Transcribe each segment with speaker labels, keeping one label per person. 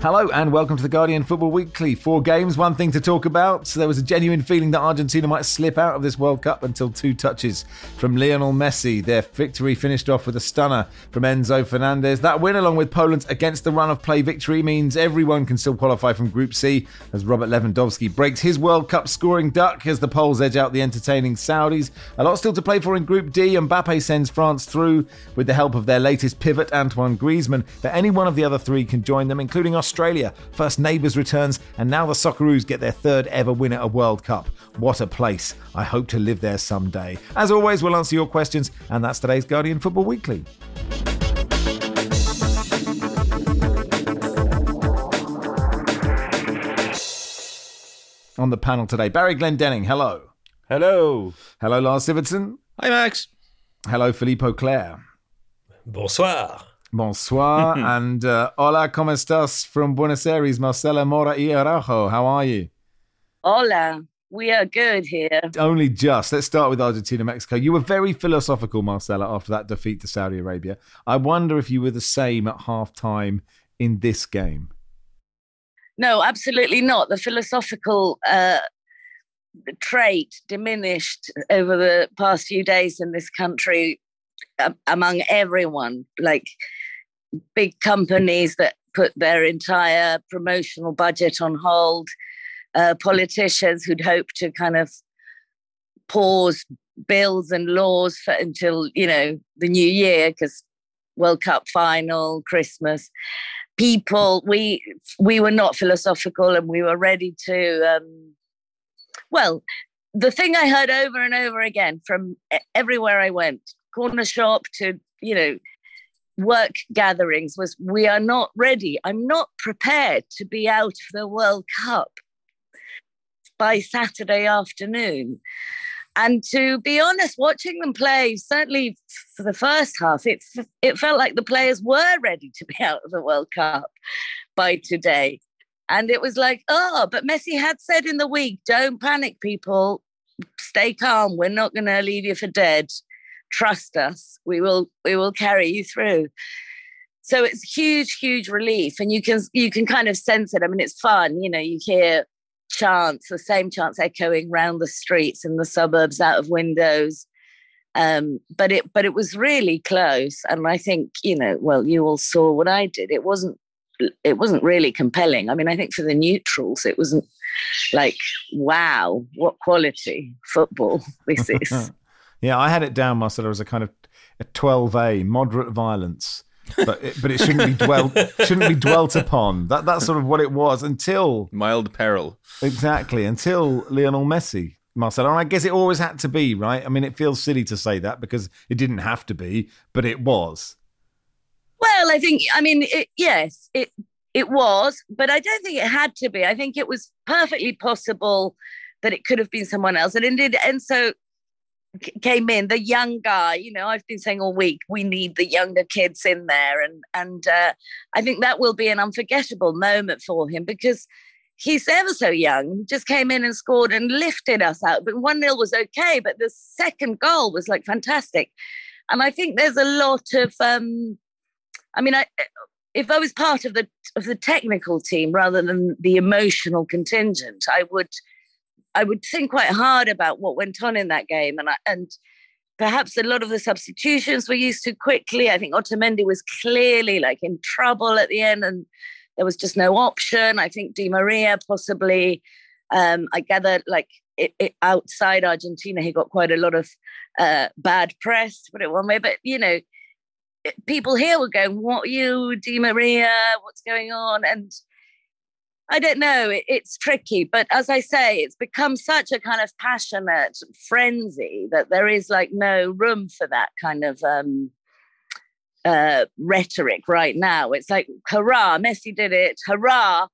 Speaker 1: Hello and welcome to the Guardian Football Weekly. Four games, one thing to talk about. So there was a genuine feeling that Argentina might slip out of this World Cup until two touches from Lionel Messi. Their victory finished off with a stunner from Enzo Fernandez. That win, along with Poland's against the run of play victory, means everyone can still qualify from Group C as Robert Lewandowski breaks his World Cup scoring duck as the Poles edge out the entertaining Saudis. A lot still to play for in Group D. Mbappe sends France through with the help of their latest pivot, Antoine Griezmann. But any one of the other three can join them, including Australia. Australia. First Neighbours returns, and now the Socceroos get their third ever win at a World Cup. What a place. I hope to live there someday. As always, we'll answer your questions, and that's today's Guardian Football Weekly. On the panel today, Barry Glendenning, hello.
Speaker 2: Hello.
Speaker 1: Hello, Lars Sivertson.
Speaker 2: Hi, Max.
Speaker 1: Hello, Philippe Auclair.
Speaker 3: Bonsoir.
Speaker 1: Bonsoir and uh, hola, ¿cómo estás? From Buenos Aires, Marcela Mora y Araujo. How are you?
Speaker 4: Hola. We are good here.
Speaker 1: Only just. Let's start with Argentina, Mexico. You were very philosophical, Marcela, after that defeat to Saudi Arabia. I wonder if you were the same at half time in this game.
Speaker 4: No, absolutely not. The philosophical uh, trait diminished over the past few days in this country among everyone. Like big companies that put their entire promotional budget on hold, uh, politicians who'd hope to kind of pause bills and laws for, until you know the new year because World Cup final, Christmas. People, we we were not philosophical and we were ready to. Um, well, the thing I heard over and over again from everywhere I went, corner shop to you know work gatherings was we are not ready. I'm not prepared to be out of the World Cup by Saturday afternoon. And to be honest, watching them play, certainly for the first half, it, it felt like the players were ready to be out of the World Cup by today. And it was like, oh, but Messi had said in the week, don't panic, people, stay calm. We're not going to leave you for dead trust us we will we will carry you through. So it's huge huge relief and you can you can kind of sense it. I mean it's fun you know you hear chants the same chants echoing round the streets in the suburbs out of windows. Um, but it but it was really close and i think you know well you all saw what i did. It wasn't it wasn't really compelling. I mean i think for the neutrals it wasn't like wow what quality football this is
Speaker 1: Yeah, I had it down, Marcelo, as a kind of a 12A, moderate violence. but it, but it shouldn't be dwelt shouldn't be dwelt upon. That that's sort of what it was until
Speaker 2: mild peril.
Speaker 1: Exactly until Lionel Messi, Marcelo. And I guess it always had to be right. I mean, it feels silly to say that because it didn't have to be, but it was.
Speaker 4: Well, I think I mean it, yes, it it was, but I don't think it had to be. I think it was perfectly possible that it could have been someone else, and indeed, and so came in the young guy you know i've been saying all week we need the younger kids in there. And and uh, i think that will be an unforgettable moment for him because he's ever so young just came in and scored and lifted us out. But 1-0 was okay but the second goal was like fantastic. And i think there's a lot of um i mean i if i was part of the of the technical team rather than the emotional contingent i would I would think quite hard about what went on in that game, and I, and perhaps a lot of the substitutions were used too quickly. I think Otamendi was clearly like in trouble at the end, and there was just no option. I think Di Maria possibly. Um, I gather like it, it, outside Argentina, he got quite a lot of uh, bad press, put it one way. But you know, people here were going, "What you, Di Maria? What's going on?" And I don't know. It, it's tricky, but as I say, it's become such a kind of passionate frenzy that there is like no room for that kind of um, uh, rhetoric right now. It's like, hurrah, Messi did it, hurrah,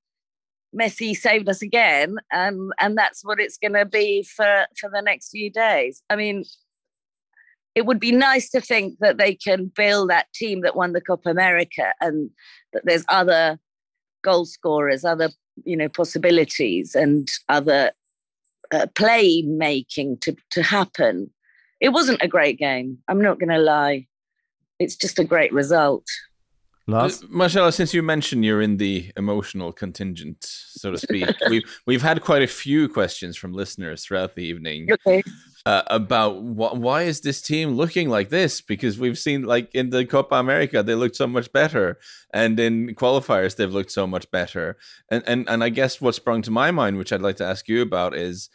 Speaker 4: Messi saved us again, um, and that's what it's going to be for for the next few days. I mean, it would be nice to think that they can build that team that won the Copa America, and that there's other goal scorers, other you know possibilities, and other uh, play making to to happen. It wasn't a great game. I'm not going to lie. It's just a great result.
Speaker 1: Lars?
Speaker 5: Uh, Marcela, since you mentioned you're in the emotional contingent, so to speak, we've we've had quite a few questions from listeners throughout the evening
Speaker 4: Okay.
Speaker 5: Uh, about wh- why is this team looking like this? Because we've seen like in the Copa America they looked so much better, and in qualifiers they've looked so much better. And and and I guess what sprung to my mind, which I'd like to ask you about, is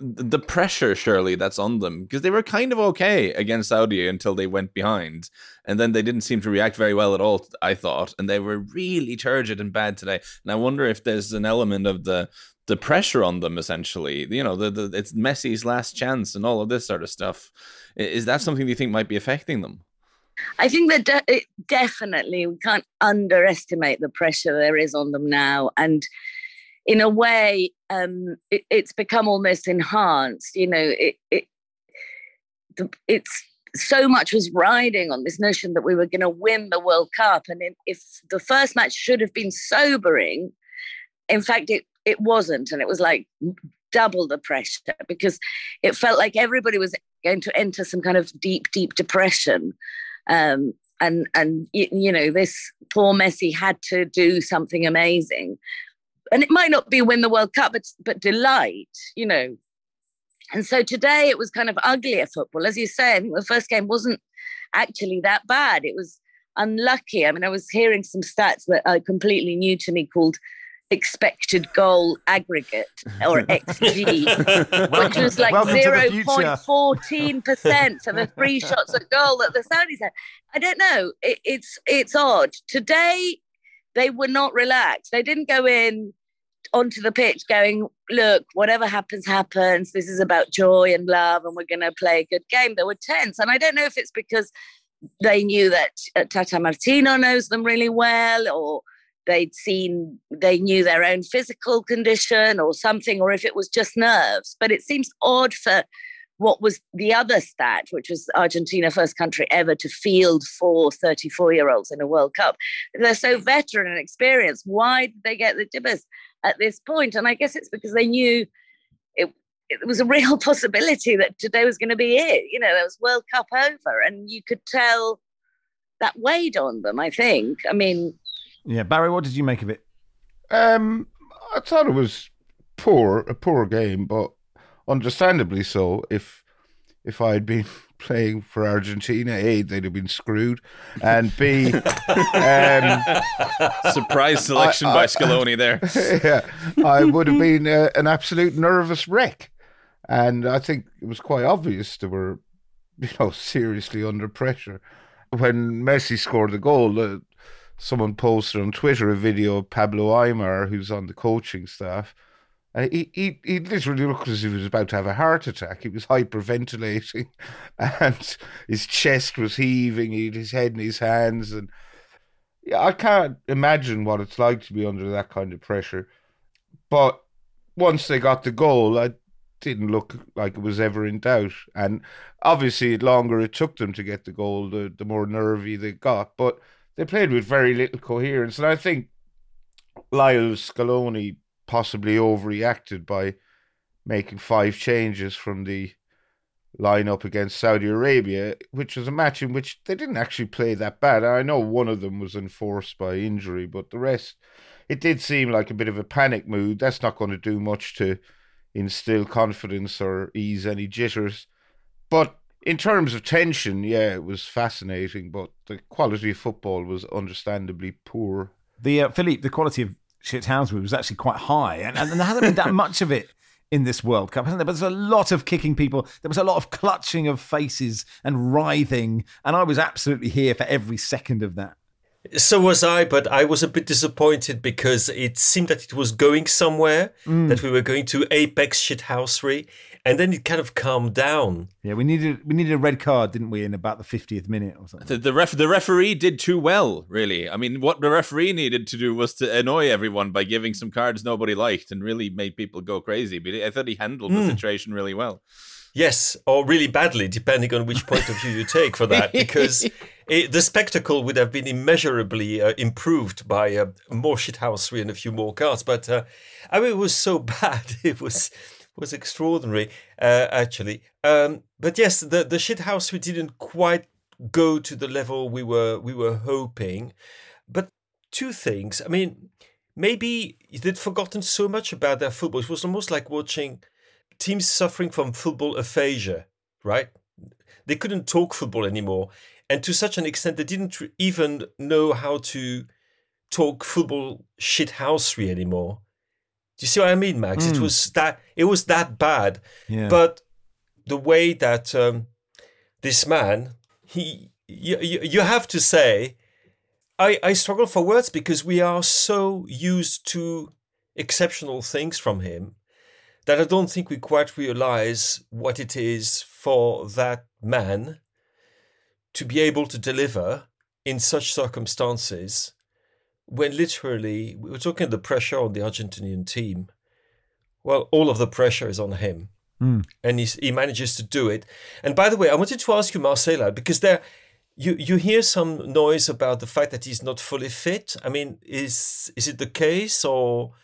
Speaker 5: the pressure surely that's on them because they were kind of okay against Saudi until they went behind and then they didn't seem to react very well at all I thought and they were really turgid and bad today and I wonder if there's an element of the the pressure on them essentially. You know the, the it's Messi's last chance and all of this sort of stuff. Is that something you think might be affecting them?
Speaker 4: I think that de- it definitely we can't underestimate the pressure there is on them now, and in a way, um, it, it's become almost enhanced. You know, it, it it's so much was riding on this notion that we were going to win the World Cup, and if the first match should have been sobering, in fact, it it wasn't, and it was like double the pressure because it felt like everybody was going to enter some kind of deep, deep depression. Um, and and you know this poor Messi had to do something amazing, and it might not be win the World Cup, but but delight, you know. And so today it was kind of uglier football, as you say. I think the first game wasn't actually that bad. It was unlucky. I mean, I was hearing some stats that are completely new to me called expected goal aggregate or XG, which was like
Speaker 1: Welcome to the future.
Speaker 4: 0.14% of the three shots at goal that the Saudis had. I don't know. It, it's it's odd. Today they were not relaxed. They didn't go in onto the pitch going, look, whatever happens, happens. This is about joy and love, and we're going to play a good game. They were tense. And I don't know if it's because they knew that uh, Tata Martino knows them really well, or they'd seen, they knew their own physical condition or something, or if it was just nerves. But it seems odd for what was the other stat, which was Argentina, first country ever to field four 34 year olds in a World Cup. They're so veteran and experienced. Why did they get the jibbers at this point? And I guess it's because they knew it, it was a real possibility that today was going to be it. You know, there was World Cup over, and you could tell that weighed on them, I think. I mean,
Speaker 1: Yeah, Barry, what did you make of it?
Speaker 2: Um, I thought it was poor, a poor game, but understandably so. If if I had been playing for Argentina, A, they'd have been screwed, and B, um,
Speaker 5: surprise selection
Speaker 2: I-
Speaker 5: by Scaloni there
Speaker 2: yeah, I would have been uh, an absolute nervous wreck. And I think it was quite obvious they were, you know, seriously under pressure. When Messi scored the goal, uh, someone posted on Twitter a video of Pablo Aimar, who's on the coaching staff. And he, he, he literally looked as if he was about to have a heart attack. He was hyperventilating and his chest was heaving. He had his head in his hands. And yeah, I can't imagine what it's like to be under that kind of pressure. But once they got the goal, I didn't look like it was ever in doubt. And obviously, the longer it took them to get the goal, the, the more nervy they got. But they played with very little coherence. And I think Lionel Scaloni possibly overreacted by making five changes from the lineup against Saudi Arabia, which was a match in which they didn't actually play that bad. I know one of them was enforced by injury, but the rest, it did seem like a bit of a panic mood. That's not going to do much to instill confidence or ease any jitters. But in terms of tension, yeah, it was fascinating, but the quality of football was understandably poor.
Speaker 1: The uh, Philippe, the quality of shit Shithousewood was actually quite high, and, and there hasn't been that much of it in this World Cup, hasn't there? But there's a lot of kicking people. There was a lot of clutching of faces and writhing, and I was absolutely here for every second of that.
Speaker 3: So was I, but I was a bit disappointed because it seemed that it was going somewhere,
Speaker 1: Mm.
Speaker 3: that we were going to apex shithousery, and then it kind of calmed down.
Speaker 1: Yeah, we needed we needed a red card, didn't we, in about the fiftieth minute or something?
Speaker 5: The, the ref the referee did too well, really. I mean, what the referee needed to do was to annoy everyone by giving some cards nobody liked and really made people go crazy. But I thought he handled the situation really well.
Speaker 3: Yes, or really badly, depending on which point of view you take for that, because it, the spectacle would have been immeasurably uh, improved by uh, more shithousery and a few more cards. But uh, I mean, it was so bad; it was was extraordinary, uh, actually. Um, but yes, the the shit house we didn't quite go to the level we were we were hoping. But two things. I mean, maybe they'd forgotten so much about their football. It was almost like watching teams suffering from football aphasia, right? They couldn't talk football anymore. And to such an extent, they didn't even know how to talk football shit shithousery anymore. Do you see what I mean, Max? It
Speaker 1: Mm.
Speaker 3: was that it was that bad.
Speaker 1: Yeah.
Speaker 3: But the way that um, this man, he, you, you, you have to say, I, I struggle for words because we are so used to exceptional things from him that I don't think we quite realize what it is for that man to be able to deliver in such circumstances when literally we were talking the pressure on the Argentinian team. Well, all of the pressure is on him.
Speaker 1: Mm.
Speaker 3: And he's, he manages to do it. And by the way, I wanted to ask you, Marcela, because there you, you hear some noise about the fact that he's not fully fit. I mean, is is it the case or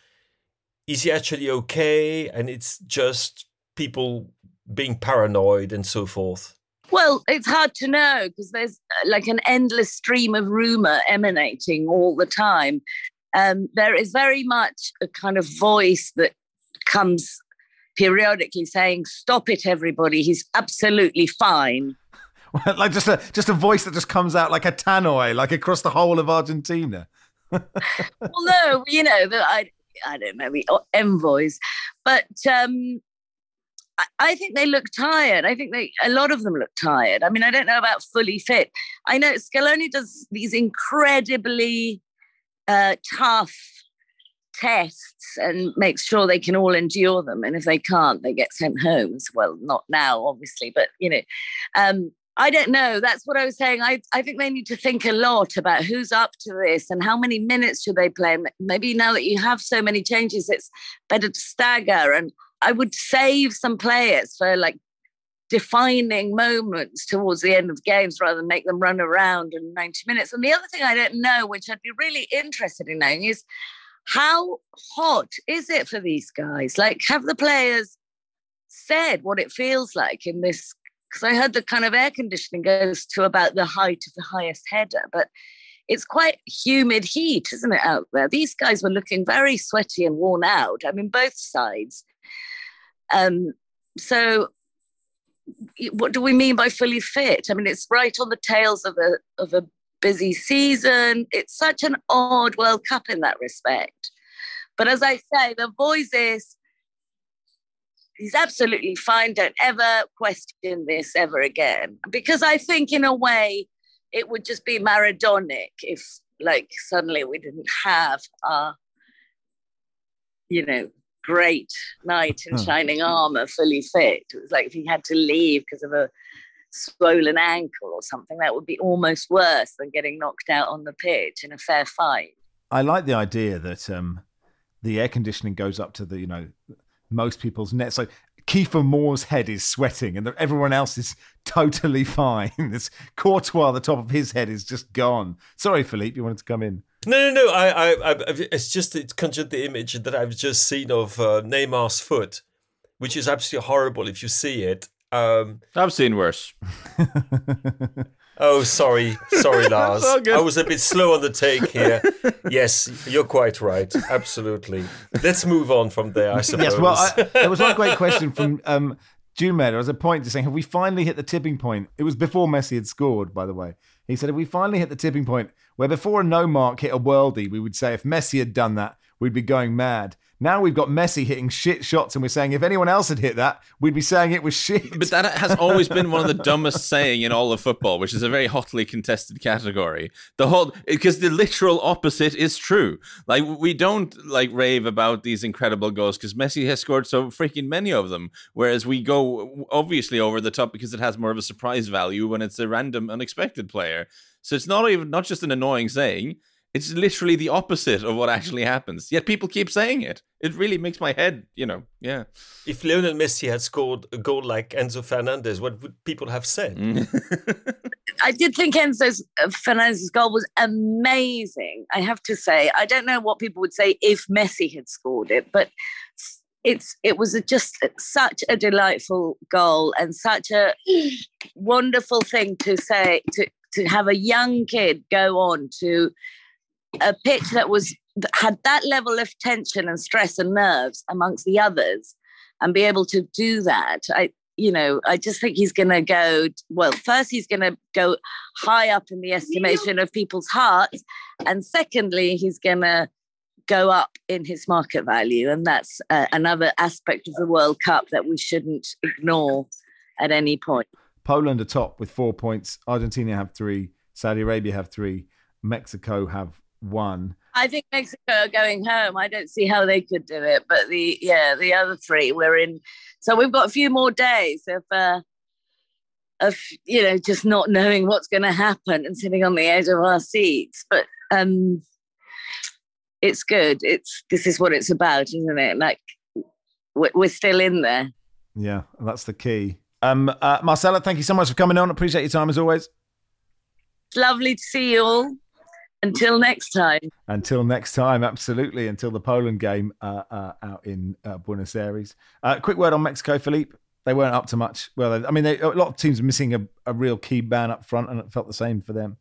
Speaker 3: is he actually okay and it's just people being paranoid and so forth?
Speaker 4: Well, it's hard to know because there's uh, like an endless stream of rumor emanating all the time. Um, there is very much a kind of voice that comes periodically saying, Stop it, everybody. He's absolutely fine.
Speaker 1: like just a just a voice that just comes out like a tannoy, like across the whole of Argentina.
Speaker 4: well, no, you know, the, I, I don't know, the envoys, but um, I, think they look tired. I think they, a lot of them look tired. I mean, I don't know about fully fit. I know Scaloni does these incredibly uh, tough tests and makes sure they can all endure them. And if they can't, they get sent home well. Not now, obviously, but you know, um, I don't know. That's what I was saying. I, I think they need to think a lot about who's up to this and how many minutes should they play. Maybe now that you have so many changes, it's better to stagger. And I would save some players for like defining moments towards the end of games rather than make them run around in 90 minutes. And the other thing I don't know, which I'd be really interested in knowing, is how hot is it for these guys? Like, have the players said what it feels like in this? Because I heard the kind of air conditioning goes to about the height of the highest header, but it's quite humid heat, isn't it, out there? These guys were looking very sweaty and worn out. I mean, both sides. Um, so what do we mean by fully fit? I mean, it's right on the tails of a of a busy season. It's such an odd World Cup in that respect. But as I say, the voice is he's absolutely fine. Don't ever question this ever again. Because I think in a way it would just be Maradonic if like suddenly we didn't have our, you know, great knight in
Speaker 1: Hmm.
Speaker 4: shining armor fully fit. It was like if he had to leave because of a swollen ankle or something, that would be almost worse than getting knocked out on the pitch in a fair fight.
Speaker 1: I like the idea that um, the air conditioning goes up to the you know most people's net. So Kiefer Moore's head is sweating, and everyone else is totally fine. This Courtois, the top of his head is just gone. Sorry, Philippe, you wanted to come in.
Speaker 3: No, no, no. I, I, I it's just it conjured the image that I've just seen of uh, Neymar's foot, which is absolutely horrible if you see it. Um,
Speaker 5: I've seen worse.
Speaker 3: oh, sorry, sorry, Lars. I was a bit slow on the take here. yes, you're quite right. Absolutely. Let's move on from there. I suppose.
Speaker 1: Yes, well, I, there was one great question from um, Jumed. There was a point to saying, have we finally hit the tipping point? It was before Messi had scored, by the way. He said, have we finally hit the tipping point where before a no mark hit a worldie, we would say if Messi had done that, we'd be going mad. Now we've got Messi hitting shit shots, and we're saying if anyone else had hit that, we'd be saying it was shit.
Speaker 5: But that has always been one of the dumbest saying in all of football, which is a very hotly contested category. The whole because the literal opposite is true. Like we don't like rave about these incredible goals because Messi has scored so freaking many of them, whereas we go obviously over the top because it has more of a surprise value when it's a random, unexpected player. So it's not even not just an annoying saying it's literally the opposite of what actually happens. Yet people keep saying it. It really makes my head, you know, yeah.
Speaker 3: If Lionel Messi had scored a goal like Enzo Fernandez, what would people have said?
Speaker 4: Mm. I did think Enzo Fernandez's goal was amazing. I have to say, I don't know what people would say if Messi had scored it, but it's it was a, just such a delightful goal and such a wonderful thing to say to to have a young kid go on to a pitch that was had that level of tension and stress and nerves amongst the others and be able to do that i you know i just think he's going to go well first he's going to go high up in the estimation of people's hearts and secondly he's going to go up in his market value and that's uh, another aspect of the world cup that we shouldn't ignore at any point.
Speaker 1: Poland are top with 4 points argentina have 3 saudi arabia have 3 mexico have one.
Speaker 4: I think Mexico are going home. I don't see how they could do it, but the yeah, the other three we're in. So we've got a few more days of uh, of you know just not knowing what's going to happen and sitting on the edge of our seats. But um, it's good. It's this is what it's about, isn't it? Like we're still in there.
Speaker 1: Yeah, that's the key. Um, uh, Marcela, thank you so much for coming on. Appreciate your time as always.
Speaker 4: It's lovely to see you all. Until next time.
Speaker 1: Until next time, absolutely. Until the Poland game uh, uh, out in uh, Buenos Aires. Uh, quick word on Mexico, Philippe. They weren't up to much. Well, I mean, they, a lot of teams are missing a, a, real key man up front, and it felt the same for them.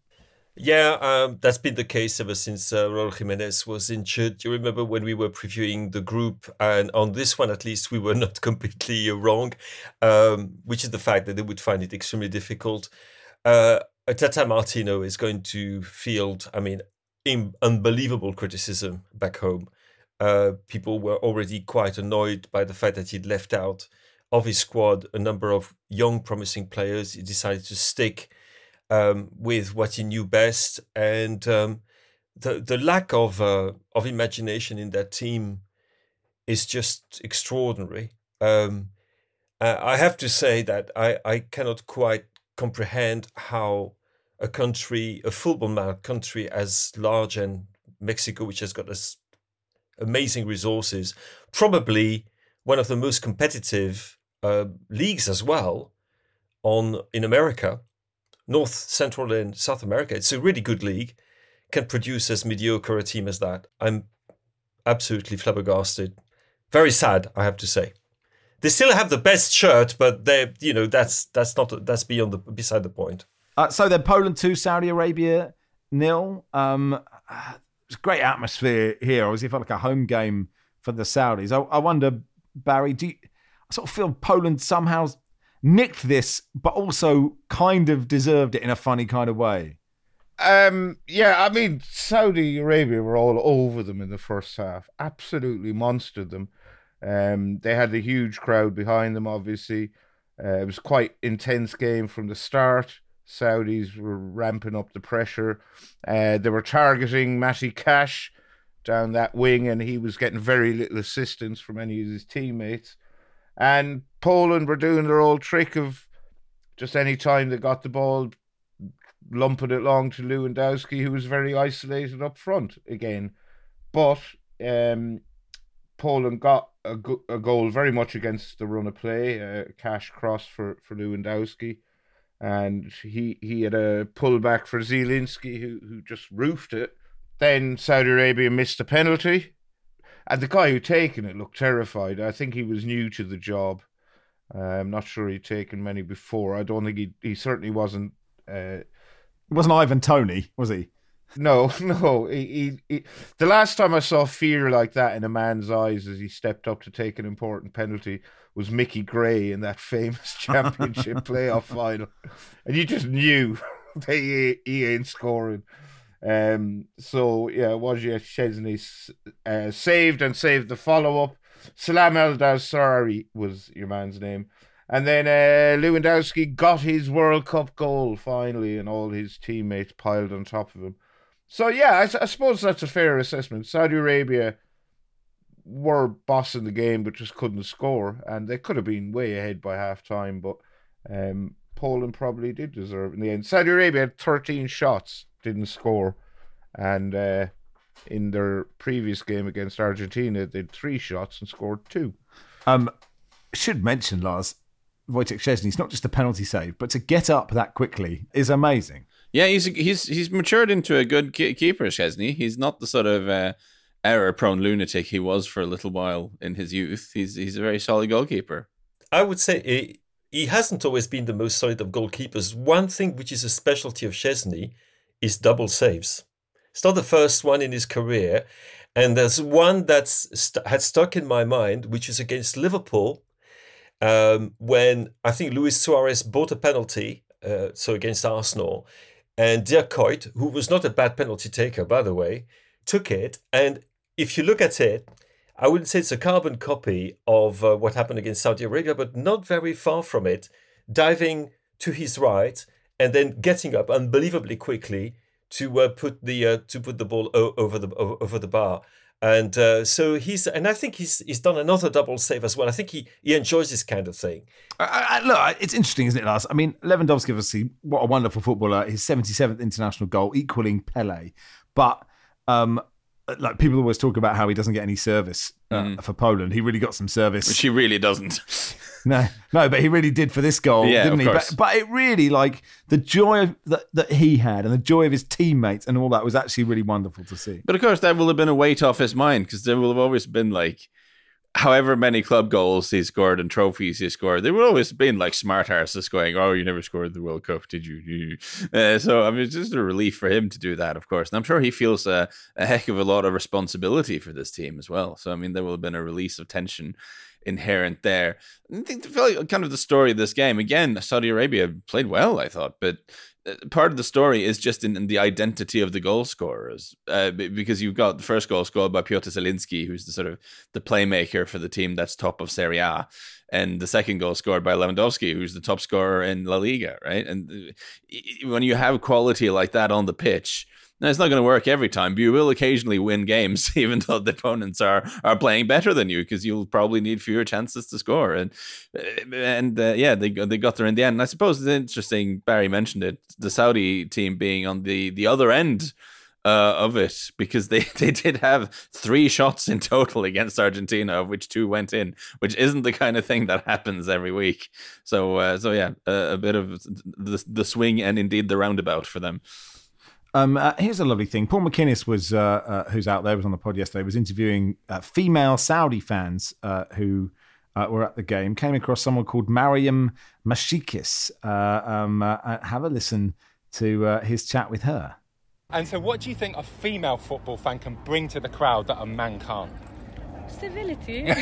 Speaker 3: Yeah, um, that's been the case ever since uh, Raul Jimenez was injured. You remember when we were previewing the group, and on this one at least, we were not completely wrong, um, which is the fact that they would find it extremely difficult. Uh, Tata Martino is going to field, I mean, unbelievable criticism back home. Uh, people were already quite annoyed by the fact that he'd left out of his squad a number of young, promising players. He decided to stick um, with what he knew best, and um, the the lack of uh, of imagination in that team is just extraordinary. Um, I have to say that I, I cannot quite comprehend how a country, a football country as large and Mexico, which has got this amazing resources, probably one of the most competitive uh, leagues as well on in America, North, Central, and South America. It's a really good league. Can produce as mediocre a team as that. I'm absolutely flabbergasted. Very sad, I have to say they still have the best shirt, but they, you know, that's that's not that's beyond the beside the point.
Speaker 1: Uh, so then Poland two, Saudi Arabia nil. Um, it's great atmosphere here. Obviously, it felt like a home game for the Saudis. I, I wonder, Barry, do you, I sort of feel Poland somehow nicked this, but also kind of deserved it in a funny kind of way.
Speaker 2: Um, yeah, I mean, Saudi Arabia were all over them in the first half, absolutely monstered them. Um, they had a huge crowd behind them, obviously. Uh, it was quite intense game from the start. Saudis were ramping up the pressure. Uh, they were targeting Matty Cash down that wing, and he was getting very little assistance from any of his teammates. And Poland were doing their old trick of just any time they got the ball, lumping it long to Lewandowski, who was very isolated up front again. But um, Poland got a, go- a goal very much against the run of play, cash cross for, for Lewandowski. And he, he had a pullback for Zielinski, who, who just roofed it. Then Saudi Arabia missed a penalty. And the guy who taken it looked terrified. I think he was new to the job. Uh, I'm not sure he'd taken many before. I don't think he he certainly wasn't. Uh,
Speaker 1: it wasn't Ivan Toney, was he?
Speaker 2: No, no. He, he, he, the last time I saw fear like that in a man's eyes as he stepped up to take an important penalty was Mickey Gray in that famous championship playoff final. And you just knew that he, he ain't scoring. Um, so yeah, Wojciech Szczesny uh, saved and saved the follow up. Salem Al-Dawsari was your man's name. And then uh, Lewandowski got his World Cup goal finally, and all his teammates piled on top of him. So yeah, I, I suppose that's a fair assessment. Saudi Arabia were bossing the game, but just couldn't score, and they could have been way ahead by half time. But um, Poland probably did deserve in the end. Saudi Arabia had 13 shots, didn't score, and uh, in their previous game against Argentina, they had three shots and scored two.
Speaker 1: Um, should mention Lars Wojciech Szczesny. It's not just a penalty save, but to get up that quickly is amazing.
Speaker 5: Yeah, he's he's he's matured into a good keeper, Szczesny. He's not the sort of uh, error-prone lunatic he was for a little while in his youth. He's he's a very solid goalkeeper.
Speaker 3: I would say he, he hasn't always been the most solid of goalkeepers. One thing which is a specialty of Szczesny is double saves. It's not the first one in his career, and there's one that's st- had stuck in my mind, which is against Liverpool, um, when I think Luis Suarez bought a penalty, uh, so against Arsenal, and Dirk Kuyt, who was not a bad penalty taker, by the way, took it. And if you look at it, I wouldn't say it's a carbon copy of uh, what happened against Saudi Arabia, but not very far from it, diving to his right and then getting up unbelievably quickly to uh, put the uh, to put the ball o- over the o- over the bar. And uh, so he's, and I think he's he's done another double save as well. I think he, he enjoys this kind of thing.
Speaker 1: I, I, look, it's interesting, isn't it, Lars? I mean, Lewandowski, obviously, what a wonderful footballer. His 77th international goal, equaling Pele. But um, like people always talk about how he doesn't get any service uh, mm. for Poland. He really got some service,
Speaker 5: which he really doesn't.
Speaker 1: no, no, but he really did for this goal, yeah, didn't he? But, but, it really like the joy that that he had and the joy of his teammates and all that was actually really wonderful to see.
Speaker 5: But of course, that will have been a weight off his mind because there will have always been like however many club goals he scored and trophies he scored, there would always been like smart arses going, "Oh, you never scored the World Cup, did you?" Uh, so I mean, it's just a relief for him to do that, of course, and I'm sure he feels a, a heck of a lot of responsibility for this team as well. So I mean, there will have been a release of tension inherent there. I think the, kind of the story of this game again. Saudi Arabia played well, I thought, but uh, part of the story is just in, in the identity of the goal scorers uh, because you've got the first goal scored by Piotr Zielinski who's the sort of the playmaker for the team that's top of Serie A and the second goal scored by Lewandowski who's the top scorer in La Liga right and uh, when you have quality like that on the pitch now, it's not going to work every time, but you will occasionally win games, even though the opponents are are playing better than you, because you'll probably need fewer chances to score. And and uh, yeah, they they got there in the end. And I suppose it's interesting. Barry mentioned it, the Saudi team being on the the other end. Uh, of it because they, they did have three shots in total against Argentina, of which two went in, which isn't the kind of thing that happens every week. So uh, so yeah, a bit of the the swing and indeed the roundabout for them.
Speaker 1: Um, uh, here's a lovely thing. Paul McInnes was, uh, uh, who's out there, was on the pod yesterday, was interviewing uh, female Saudi fans uh, who uh, were at the game. Came across someone called Mariam Mashikis. Um, have a listen to his chat with her.
Speaker 6: And so, what do you think a female football fan can bring to the crowd that a man can't?
Speaker 7: Civility.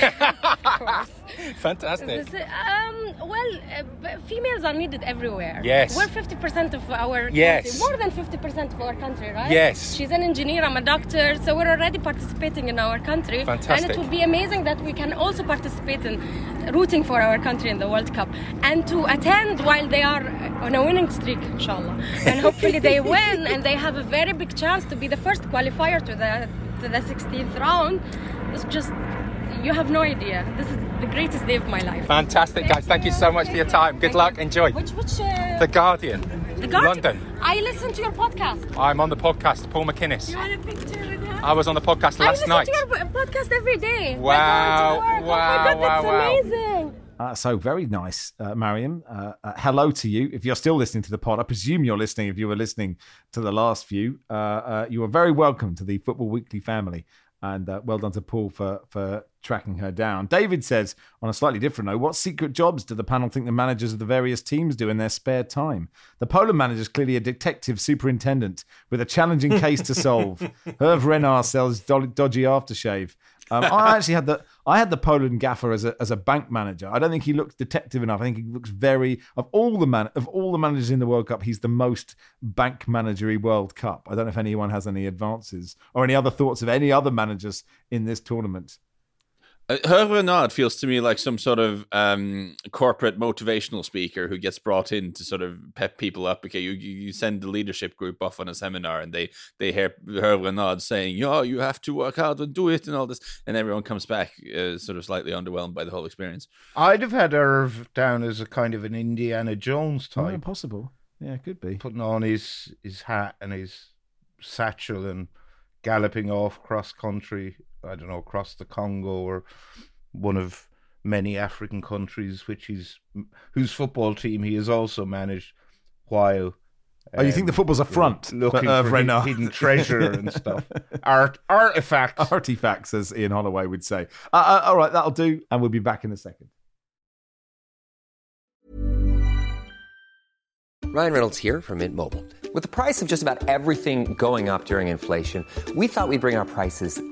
Speaker 6: Fantastic.
Speaker 7: Um, well, uh, females are needed everywhere.
Speaker 6: Yes.
Speaker 7: We're 50% of our
Speaker 6: yes.
Speaker 7: country. More than 50% of our country, right?
Speaker 6: Yes.
Speaker 7: She's an engineer, I'm a doctor, so we're already participating in our country.
Speaker 6: Fantastic.
Speaker 7: And it would be amazing that we can also participate in rooting for our country in the World Cup and to attend while they are on a winning streak, inshallah. And hopefully they win and they have a very big chance to be the first qualifier to the to the 16th round it's just you have no idea. This is the greatest day of my life.
Speaker 6: Fantastic, guys. Thank you so much for your time. Good luck. Enjoy.
Speaker 7: Which, which, uh,
Speaker 6: the Guardian.
Speaker 7: The Guardian.
Speaker 6: London.
Speaker 7: I listen to your podcast.
Speaker 6: I'm on the podcast, Paul McInnes.
Speaker 7: You want a picture with him?
Speaker 6: I was on the podcast last
Speaker 7: night.
Speaker 6: I
Speaker 7: listen to your podcast every day.
Speaker 6: Wow.
Speaker 7: Wow.
Speaker 6: Oh
Speaker 7: my God,
Speaker 6: wow.
Speaker 7: That's amazing.
Speaker 1: Uh, so very nice, uh, Mariam. Uh, uh, hello to you. If you're still listening to the pod, I presume you're listening. If you were listening to the last few, uh, uh, you are very welcome to the Football Weekly family. And uh, well done to Paul for, for tracking her down. David says, on a slightly different note, what secret jobs do the panel think the managers of the various teams do in their spare time? The Poland manager is clearly a detective superintendent with a challenging case to solve. Hervé Renard sells dodgy aftershave. Um, I actually had the I had the Poland gaffer as a as a bank manager. I don't think he looks detective enough. I think he looks very of all the man of all the managers in the World Cup, he's the most bank managery World Cup. I don't know if anyone has any advances or any other thoughts of any other managers in this tournament.
Speaker 5: Uh, Hervé Renard feels to me like some sort of um, corporate motivational speaker who gets brought in to sort of pep people up. Okay, you, you send the leadership group off on a seminar and they they hear Hervé Renard saying, "Yo, you have to work hard and do it," and all this, and everyone comes back uh, sort of slightly underwhelmed by the whole experience.
Speaker 2: I'd have had Irv down as a kind of an Indiana Jones
Speaker 1: Oh,
Speaker 2: type,
Speaker 1: possible. Yeah, it could be.
Speaker 2: putting on his his hat and his satchel and galloping off cross country. I don't know, across the Congo or one of many African countries, which he's whose football team he has also managed. While
Speaker 1: Oh, you think the
Speaker 2: um,
Speaker 1: football's a front
Speaker 2: looking
Speaker 1: uh,
Speaker 2: for
Speaker 1: for Renard?
Speaker 2: hidden treasure and stuff, art artifacts.
Speaker 1: Artifacts, as Ian Holloway would say. Uh, uh, all right, that'll do, and we'll be back in a second.
Speaker 8: Ryan Reynolds here from Mint Mobile. With the price of just about everything going up during inflation, we thought we'd bring our prices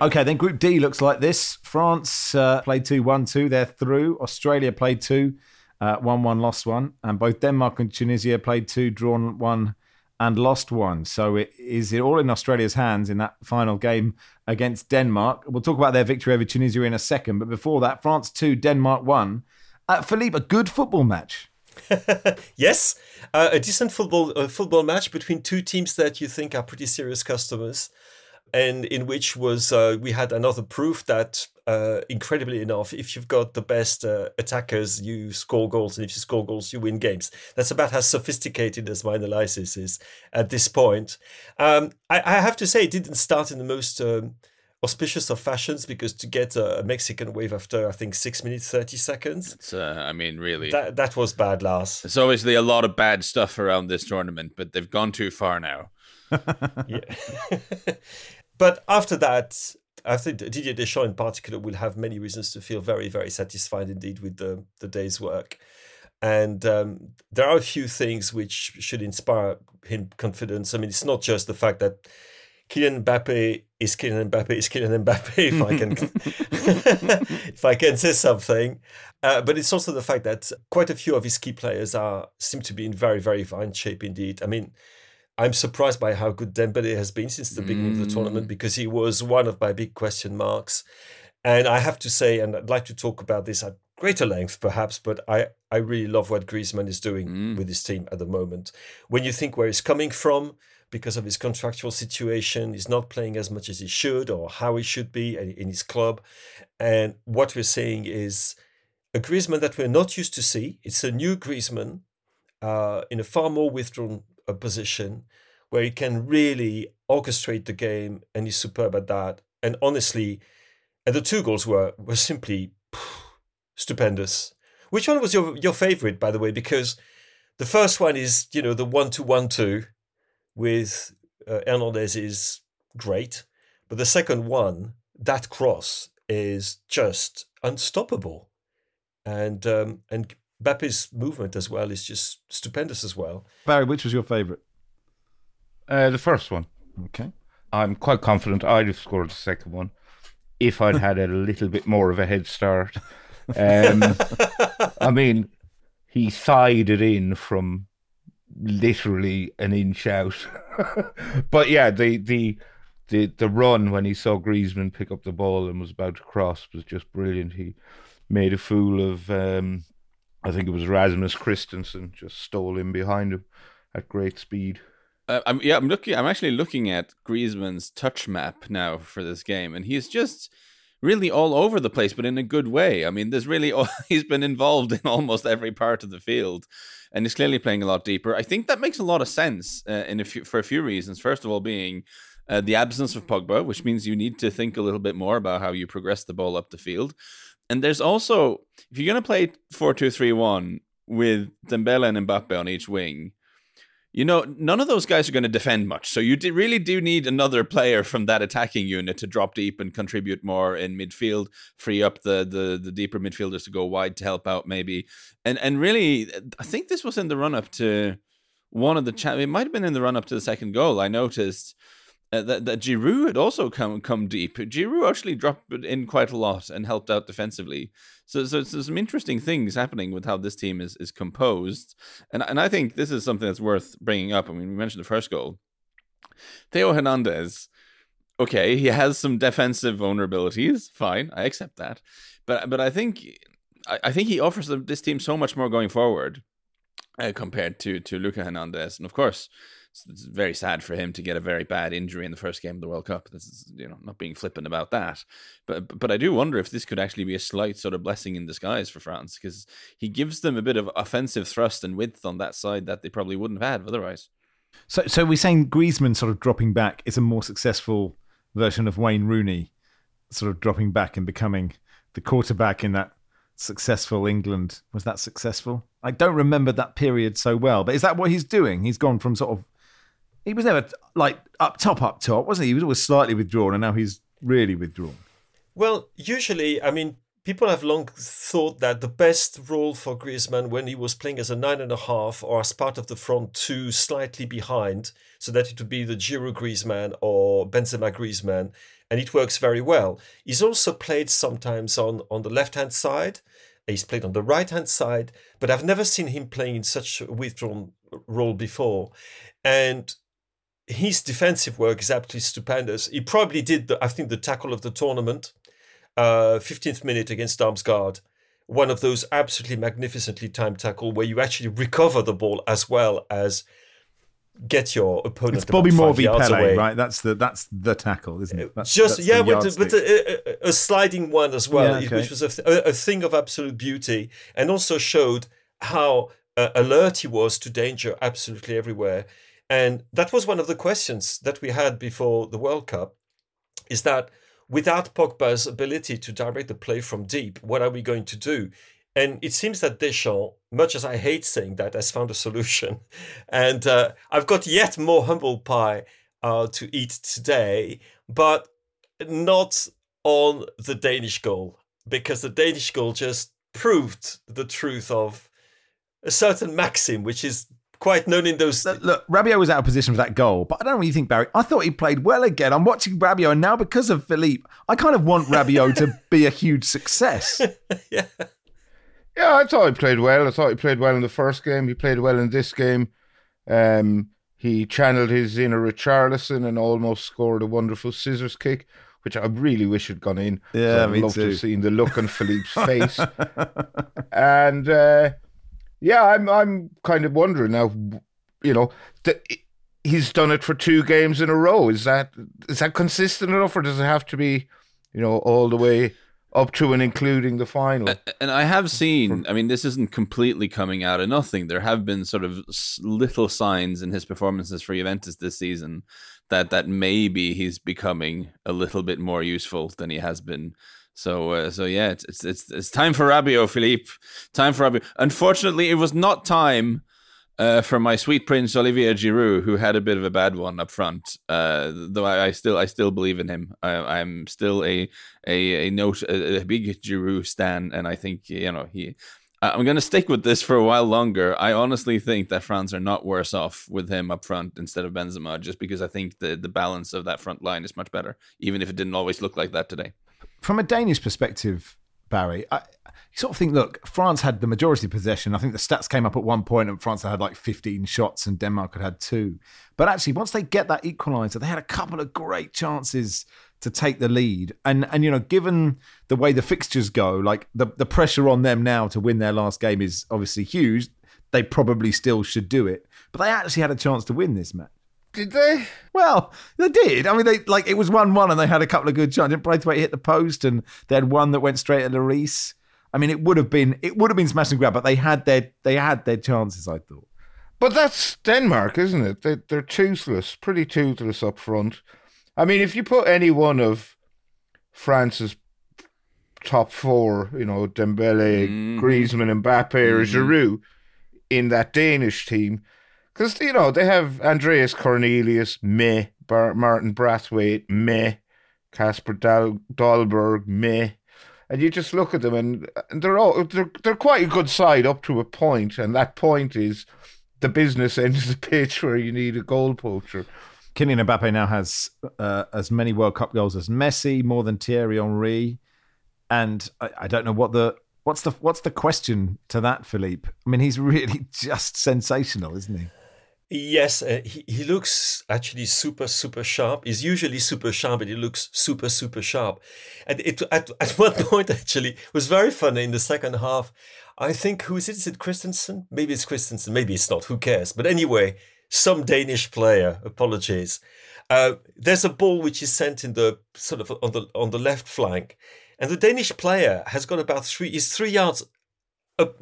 Speaker 1: Okay, then Group D looks like this. France uh, played 2 1 2. They're through. Australia played 2 uh, 1 1, lost 1. And both Denmark and Tunisia played 2, drawn 1, and lost 1. So it is it all in Australia's hands in that final game against Denmark. We'll talk about their victory over Tunisia in a second. But before that, France 2, Denmark 1. Uh, Philippe, a good football match.
Speaker 3: yes, uh, a decent football uh, football match between two teams that you think are pretty serious customers, and in which was uh, we had another proof that uh, incredibly enough, if you've got the best uh, attackers, you score goals, and if you score goals, you win games. That's about as sophisticated as my analysis is at this point. Um, I, I, have to say, it didn't start in the most. Um, auspicious of fashions because to get a, Mexican wave after I think six minutes thirty seconds.
Speaker 5: It's, uh, I mean, really,
Speaker 3: that that was bad, Lars.
Speaker 5: There's obviously a lot of bad stuff around this tournament, but they've gone too far now.
Speaker 3: but after that, I think Didier Deschamps in particular will have many reasons to feel very, very satisfied indeed with the the day's work. And um, there are a few things which should inspire him confidence. I mean, it's not just the fact that Kylian Mbappe is Kylian Mbappe is Kylian Mbappe if I can if I can say something, uh, but it's also the fact that quite a few of his key players are seem to be in very very fine shape indeed. I mean, I'm surprised by how good Dembele has been since the beginning mm. of the tournament because he was one of my big question marks, and I have to say, and I'd like to talk about this at greater length perhaps, but I I really love what Griezmann is doing mm. with his team at the moment. When you think where he's coming from because of his contractual situation. He's not playing as much as he should or how he should be in his club. And what we're seeing is a Griezmann that we're not used to see. It's a new Griezmann uh, in a far more withdrawn uh, position where he can really orchestrate the game and he's superb at that. And honestly, and the two goals were were simply phew, stupendous. Which one was your your favorite, by the way? Because the first one is, you know, the one two one two with uh, Hernandez is great, but the second one, that cross is just unstoppable, and um, and Mbappe's movement as well is just stupendous as well.
Speaker 1: Barry, which was your favourite?
Speaker 2: Uh, the first one.
Speaker 1: Okay.
Speaker 2: I'm quite confident I'd have scored the second one if I'd had a little bit more of a head start. Um, I mean, he sighed it in from literally an inch out. but yeah, the the the the run when he saw Griezmann pick up the ball and was about to cross was just brilliant. He made a fool of, um, I think it was Rasmus Kristensen, just stole in behind him at great speed.
Speaker 5: Uh, I'm yeah, I'm looking. I'm actually looking at Griezmann's touch map now for this game, and he's just really all over the place, but in a good way. I mean, there's really he's been involved in almost every part of the field, and he's clearly playing a lot deeper. I think that makes a lot of sense uh, in a few, for a few reasons. First of all, being uh, the absence of Pogba, which means you need to think a little bit more about how you progress the ball up the field. And there's also, if you're going to play 4 2 3 1 with Dembele and Mbappe on each wing, you know, none of those guys are going to defend much. So you really do need another player from that attacking unit to drop deep and contribute more in midfield, free up the, the, the deeper midfielders to go wide to help out maybe. And and really, I think this was in the run up to one of the cha- it might have been in the run up to the second goal. I noticed uh, that, that Giroud had also come come deep. Giroud actually dropped in quite a lot and helped out defensively. So, so, so some interesting things happening with how this team is is composed, and and I think this is something that's worth bringing up. I mean, we mentioned the first goal. Theo Hernandez, okay, he has some defensive vulnerabilities. Fine, I accept that, but but I think I, I think he offers this team so much more going forward uh, compared to to Lucas Hernandez, and of course it's very sad for him to get a very bad injury in the first game of the World Cup. This is, you know, not being flippant about that, but but I do wonder if this could actually be a slight sort of blessing in disguise for France because he gives them a bit of offensive thrust and width on that side that they probably wouldn't have had otherwise.
Speaker 1: So, so we're saying Griezmann sort of dropping back is a more successful version of Wayne Rooney, sort of dropping back and becoming the quarterback in that successful England. Was that successful? I don't remember that period so well, but is that what he's doing? He's gone from sort of he was never like up top, up top, wasn't he? He was always slightly withdrawn, and now he's really withdrawn.
Speaker 3: Well, usually, I mean, people have long thought that the best role for Griezmann when he was playing as a nine and a half or as part of the front two, slightly behind, so that it would be the Giroud Griezmann or Benzema Griezmann, and it works very well. He's also played sometimes on on the left hand side. He's played on the right hand side, but I've never seen him playing in such a withdrawn role before. And his defensive work is absolutely stupendous. He probably did, the, I think, the tackle of the tournament, uh, 15th minute against Damsgaard. One of those absolutely magnificently timed tackle where you actually recover the ball as well as get your opponent.
Speaker 1: It's Bobby Moore v Pele, away. right? That's the that's the tackle, isn't it? That's,
Speaker 3: Just
Speaker 1: that's
Speaker 3: yeah, with, with a, a, a, sliding one as well,
Speaker 1: yeah, okay.
Speaker 3: which was a, a, thing of absolute beauty, and also showed how uh, alert he was to danger absolutely everywhere. And that was one of the questions that we had before the World Cup is that without Pogba's ability to direct the play from deep, what are we going to do? And it seems that Deschamps, much as I hate saying that, has found a solution. And uh, I've got yet more humble pie uh, to eat today, but not on the Danish goal, because the Danish goal just proved the truth of a certain maxim, which is quite known in those.
Speaker 1: Look, look, Rabiot was out of position for that goal, but I don't know what you think, Barry. I thought he played well again. I'm watching Rabiot, and now because of Philippe, I kind of want Rabiot to be a huge success.
Speaker 3: yeah.
Speaker 2: Yeah, I thought he played well. I thought he played well in the first game. He played well in this game. Um, he channeled his inner Richarlison and almost scored a wonderful scissors kick, which I really wish had gone in.
Speaker 1: Yeah,
Speaker 2: I'd
Speaker 1: me
Speaker 2: love
Speaker 1: too.
Speaker 2: to have seen the look on Philippe's face. and uh, yeah, I'm I'm kind of wondering now. You know, the, he's done it for two games in a row. Is that is that consistent enough, or does it have to be, you know, all the way up to and including the final?
Speaker 5: And I have seen. I mean, this isn't completely coming out of nothing. There have been sort of little signs in his performances for Juventus this season that that maybe he's becoming a little bit more useful than he has been so, uh, so yeah, it's, it's it's it's time for Rabiot, Philippe. Time for Rabiot. Unfortunately, it was not time uh, for my sweet prince Olivier Giroud, who had a bit of a bad one up front. Uh, though I, I, still I still believe in him. I, am still a a a note a, a, big Giroud stan, and I think you know he. I'm going to stick with this for a while longer. I honestly think that France are not worse off with him up front instead of Benzema, just because I think the the balance of that front line is much better, even if it didn't always look like that today
Speaker 1: from a Danish perspective, Barry, I, you sort of think, look, France had the majority possession. I think the stats came up at one point, and France had like 15 shots, and Denmark had had two. But actually, once they get that equaliser, they had a couple of great chances to take the lead. And and you know, given the way the fixtures go, like the the pressure on them now to win their last game is obviously huge. They probably still should do it, but they actually had a chance to win this match.
Speaker 2: Did they?
Speaker 1: Well, they did. I mean, they like it was one-one, and they had a couple of good chances. Braithwaite hit the post, and they had one that went straight at Lloris. I mean, it would have been it would have been smash and grab, but they had their they had their chances. I thought.
Speaker 2: But that's Denmark, isn't it? They, they're toothless, pretty toothless up front. I mean, if you put any one of France's top four, you know, Dembele,
Speaker 5: Mhm.
Speaker 2: Griezmann, Mbappe, or
Speaker 5: Mhm.
Speaker 2: Giroud in that Danish team, because, you know, they have Andreas Cornelius, meh, Martin Braithwaite, meh, Kasper Dal- Dolberg, meh. And you just look at them, and and they're all they're they're quite a good side up to a point, and that point is the business end of the pitch where you need a goal poacher.
Speaker 1: Kylian Mbappe now has uh, as many World Cup goals as Messi, more than Thierry Henry, and I, I don't know what the what's the what's the question to that, Philippe. I mean, he's really just sensational, isn't he?
Speaker 3: Yes, uh, he, he looks actually super, super sharp. He's usually super sharp, but he looks super, super sharp. And it at, at one point, actually, was very funny in the second half. I think, who is it? Is it Christensen? Maybe it's Christensen. Maybe it's not. Who cares? But anyway, some Danish player, apologies. Uh, there's a ball which is sent in the sort of on the on the left flank, and the Danish player has got about three is three yards up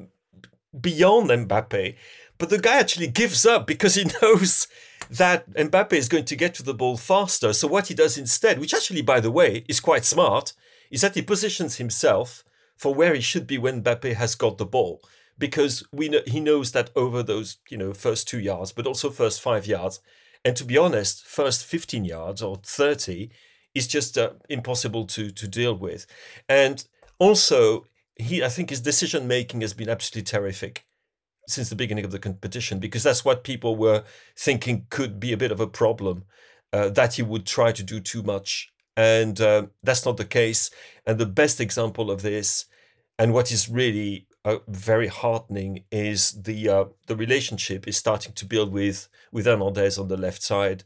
Speaker 3: beyond Mbappe. But the guy actually gives up because he knows that Mbappe is going to get to the ball faster. So what he does instead, which actually, by the way, is quite smart, is that he positions himself for where he should be when Mbappe has got the ball. Because we know, he knows that over those, you know, first two yards, but also first five yards, and to be honest, first 15 yards or 30 is just uh, impossible to to deal with. And also, he I think his decision making has been absolutely terrific since the beginning of the competition because that's what people were thinking could be a bit of a problem uh, that he would try to do too much. And uh, that's not the case. And the best example of this and what is really uh, very heartening is the uh, the relationship is starting to build with with Hernandez on the left side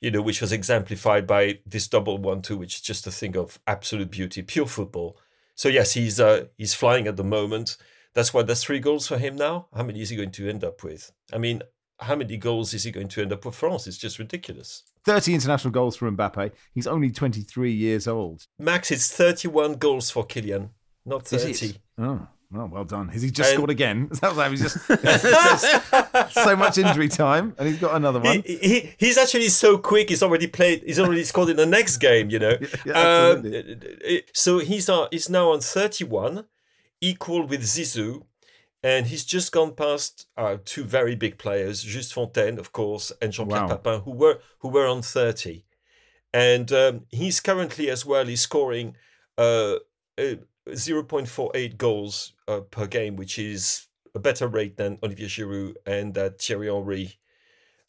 Speaker 3: you know which was exemplified by this double one two which is just a thing of absolute beauty pure football. So yes he's uh, he's flying at the moment that's why there's three goals for him now. How many is he going to end up with? I mean, how many goals is he going to end up with France? It's just ridiculous.
Speaker 1: 30 international goals for Mbappe. He's only 23 years old.
Speaker 3: Max, it's 31 goals for Kylian, not
Speaker 1: Is
Speaker 3: 30.
Speaker 1: it? Oh, well, well done. Has he just
Speaker 3: And-
Speaker 1: scored again? That was he's just so much injury time, and he's got another one.
Speaker 3: He, he, he's actually so quick. He's already played. He's already scored in the next game. You know.
Speaker 1: Yeah,
Speaker 3: Um,
Speaker 1: absolutely.
Speaker 3: so he's uh, he's now on thirty-one, equal with Zizou, and he's just gone past uh, two very big players, Just Fontaine, of course, and Jean-Pierre
Speaker 1: Wow.
Speaker 3: Papin, who were who were on thirty, and um, he's currently as well. He's scoring uh, uh, zero point four eight goals uh, per game, which is a better rate than Olivier Giroud and uh, Thierry Henry.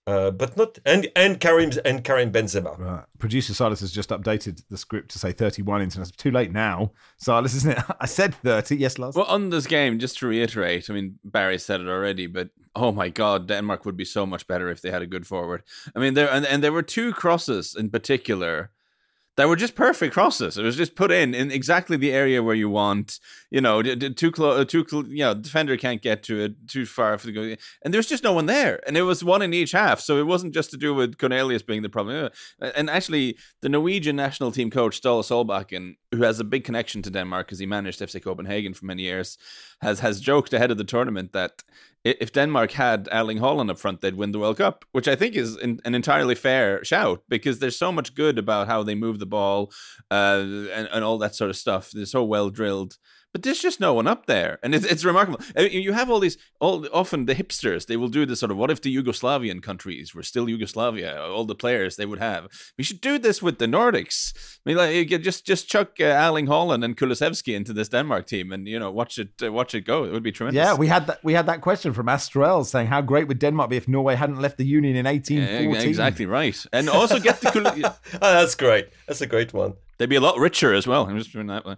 Speaker 3: Uh, but not and and Karim and Karim Benzema.
Speaker 1: Right. Producer Silas has just updated the script to say 31 international. Too late now, Silas, isn't it? I said 30. Yes, Lars.
Speaker 5: Well, on this game, just to reiterate, I mean, Barry said it already, but oh my God, Denmark would be so much better if they had a good forward. I mean, there and, and there were two crosses in particular that were just perfect crosses. It was just put in in exactly the area where you want. You know, too close, too cl- you know, defender can't get to it too far for the go. And there's just no one there, and it was one in each half. So it wasn't just to do with Cornelius being the problem. Uh, And actually, the Norwegian national team coach Ståle Solbakken, who has a big connection to Denmark because he managed FC Copenhagen for many years, has has joked ahead of the tournament that if Denmark had Erling Haaland up front, they'd win the World Cup, which I think is an, an entirely fair shout because there's so much good about how they move the ball uh, and, and all that sort of stuff. They're so well drilled. But there's just no one up there, and it's, it's remarkable. I mean, You have all these, all often the hipsters. They will do this sort of, what if the Yugoslavian countries were still Yugoslavia? All the players they would have. We should do this with the Nordics. I mean, like, you could just just chuck uh, Erling Haaland and Kulusevski into this Denmark team, and you know, watch it uh, watch it go. It would be tremendous.
Speaker 1: Yeah, we had that. We had that question from Astrel saying, "How great would Denmark be if Norway hadn't left the Union in
Speaker 5: Yeah,
Speaker 1: 1814?"
Speaker 5: exactly right. And also get the Kul-
Speaker 3: oh, that's great. That's a great one.
Speaker 5: They'd be a lot richer as well. I'm just doing that. one.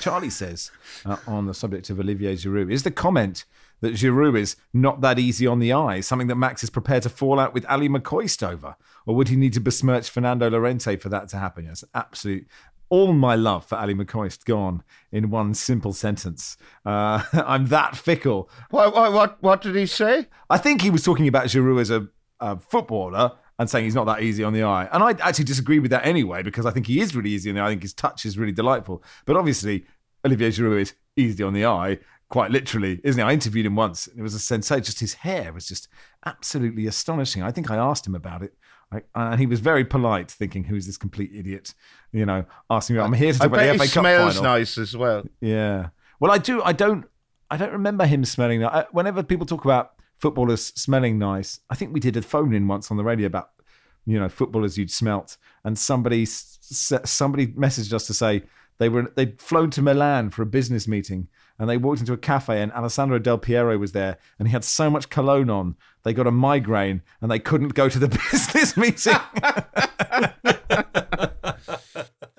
Speaker 1: Charlie says uh, on the subject of Olivier Giroud is the comment that Giroud is not that easy on the eye, something that Max is prepared to fall out with Ali McCoist over, or would he need to besmirch Fernando Llorente for that to happen? Yes, absolute. All my love for Ali McCoist gone in one simple sentence. Uh, I'm that fickle.
Speaker 2: What, what, what, what did he say?
Speaker 1: I think he was talking about Giroud as a, a footballer and saying he's not that easy on the eye. And I actually disagree with that anyway because I think he is really easy on the eye. I think his touch is really delightful. But obviously, Olivier Giroud is easy on the eye, quite literally, isn't he? I interviewed him once. And it was a sensation. Just his hair was just absolutely astonishing. I think I asked him about it. I, and he was very polite, thinking, "Who's this complete idiot?" You know, asking me. I'm here to talk
Speaker 2: I
Speaker 1: about
Speaker 2: bet
Speaker 1: the FA Cup
Speaker 2: smells
Speaker 1: final.
Speaker 2: nice as well.
Speaker 1: Yeah. Well, I do. I don't. I don't remember him smelling. I, whenever people talk about footballers smelling nice, I think we did a phone in once on the radio about you know footballers you'd smelt, and somebody somebody messaged us to say they were they'd flown to Milan for a business meeting. And they walked into a cafe, and Alessandro Del Piero was there, and he had so much cologne on, they got a migraine, and they couldn't go to the business meeting.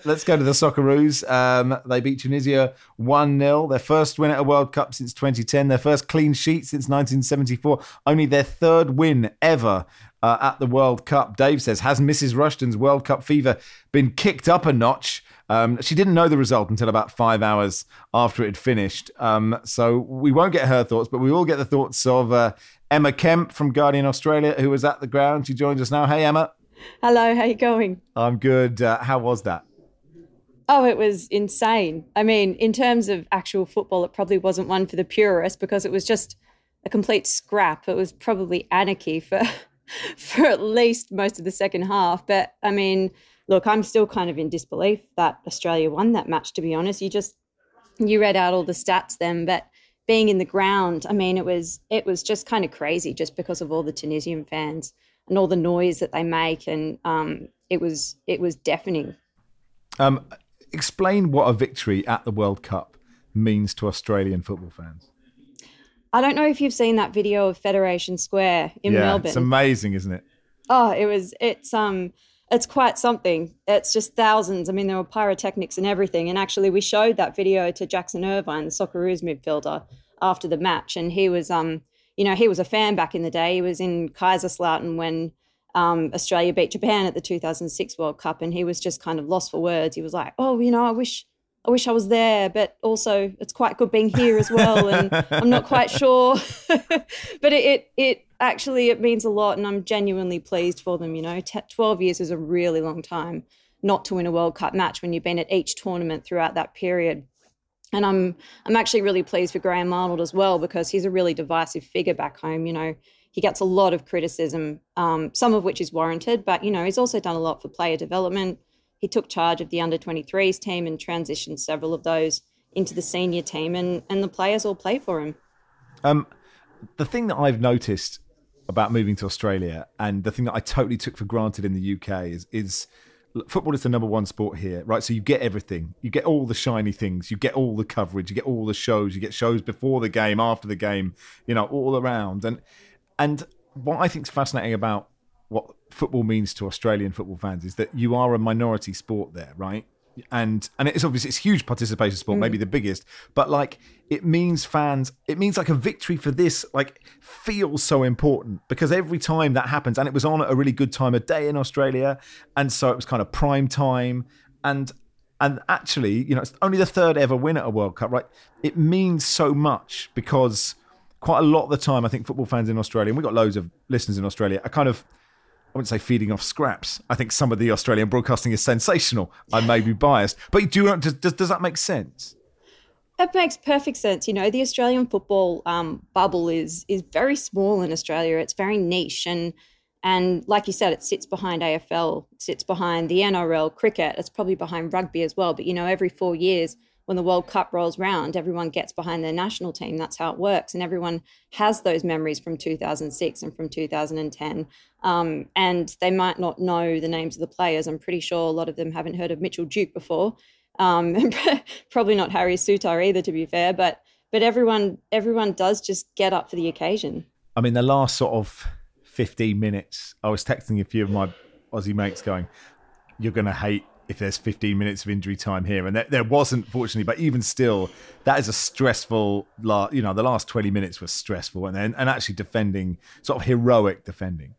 Speaker 1: Let's go to the Socceroos. Um, they beat Tunisia 1 0. Their first win at a World Cup since 2010. Their first clean sheet since 1974. Only their third win ever uh, at the World Cup. Dave says, Has Mrs. Rushden's World Cup fever been kicked up a notch? Um, she didn't know the result until about five hours after it had finished. Um, so we won't get her thoughts, but we will get the thoughts of uh, Emma Kemp from Guardian Australia, who was at the ground. She joins us now. Hey, Emma.
Speaker 9: Hello, how you going?
Speaker 1: I'm good. Uh, how was that?
Speaker 9: Oh, it was insane. I mean, in terms of actual football, it probably wasn't one for the purists because it was just a complete scrap. It was probably anarchy for for at least most of the second half. But I mean, look, I'm still kind of in disbelief that Australia won that match. To be honest, you just you read out all the stats then, but being in the ground, I mean, it was it was just kind of crazy just because of all the Tunisian fans and all the noise that they make, and um, it was it was deafening.
Speaker 1: Um, explain what a victory at the World Cup means to Australian football fans.
Speaker 9: I don't know if you've seen that video of Federation Square in
Speaker 1: yeah,
Speaker 9: Melbourne.
Speaker 1: it's amazing, isn't it?
Speaker 9: oh, it was it's um it's quite something. It's just thousands. I mean, there were pyrotechnics and everything. And actually, we showed that video to Jackson Irvine, the Socceroos midfielder, after the match, and he was um you know he was a fan back in the day. He was in Kaiserslautern when um, Australia beat Japan at the 2006 World Cup, and he was just kind of lost for words. He was like, "Oh, you know, I wish, I wish I was there, but also it's quite good being here as well." And I'm not quite sure, but it, it, it actually it means a lot, and I'm genuinely pleased for them. You know, T- 12 years is a really long time not to win a World Cup match when you've been at each tournament throughout that period. And I'm I'm actually really pleased for Graham Arnold as well because he's a really divisive figure back home. You know, he gets a lot of criticism, um, some of which is warranted, but you know he's also done a lot for player development. He took charge of the under 23s team and transitioned several of those into the senior team, and and the players all play for him.
Speaker 1: Um, the thing that I've noticed about moving to Australia, and the thing that I totally took for granted in the UK, is is football is the number one sport here, right? So you get everything, you get all the shiny things, you get all the coverage, you get all the shows, you get shows before the game, after the game, you know, all around, and and what I think is fascinating about what football means to Australian football fans is that you are a minority sport there, right? And and it's obviously it's huge participation sport,
Speaker 9: Mm.
Speaker 1: maybe the biggest, but like it means fans, it means like a victory for this like feels so important because every time that happens, and it was on at a really good time of day in Australia, and so it was kind of prime time, and and actually, you know, it's only the third ever win at a World Cup, right? It means so much because quite a lot of the time, I think football fans in Australia, and we've got loads of listeners in Australia, are kind of, I wouldn't say feeding off scraps. I think some of the Australian broadcasting is sensational. I may be biased, but do does, does that make sense?
Speaker 9: It makes perfect sense. You know, the Australian football um, bubble is is very small in Australia. It's very niche, and and like you said, it sits behind AFL, sits behind the NRL, cricket. It's probably behind rugby as well. But you know, every four years when the World Cup rolls round, everyone gets behind their national team. That's how it works, and everyone has those memories from 2006 and from 2010. Um, and they might not know the names of the players. I'm pretty sure a lot of them haven't heard of Mitchell Duke before um, probably not Harry Souttar either, to be fair. But but everyone everyone does just get up for the occasion.
Speaker 1: I mean, the last sort of 15 minutes, I was texting a few of my Aussie mates going, You're going to hate if there's 15 minutes of injury time here, and there, there wasn't, fortunately. But even still, that is a stressful. La- you know, the last 20 minutes was stressful, and then and actually defending, sort of heroic defending.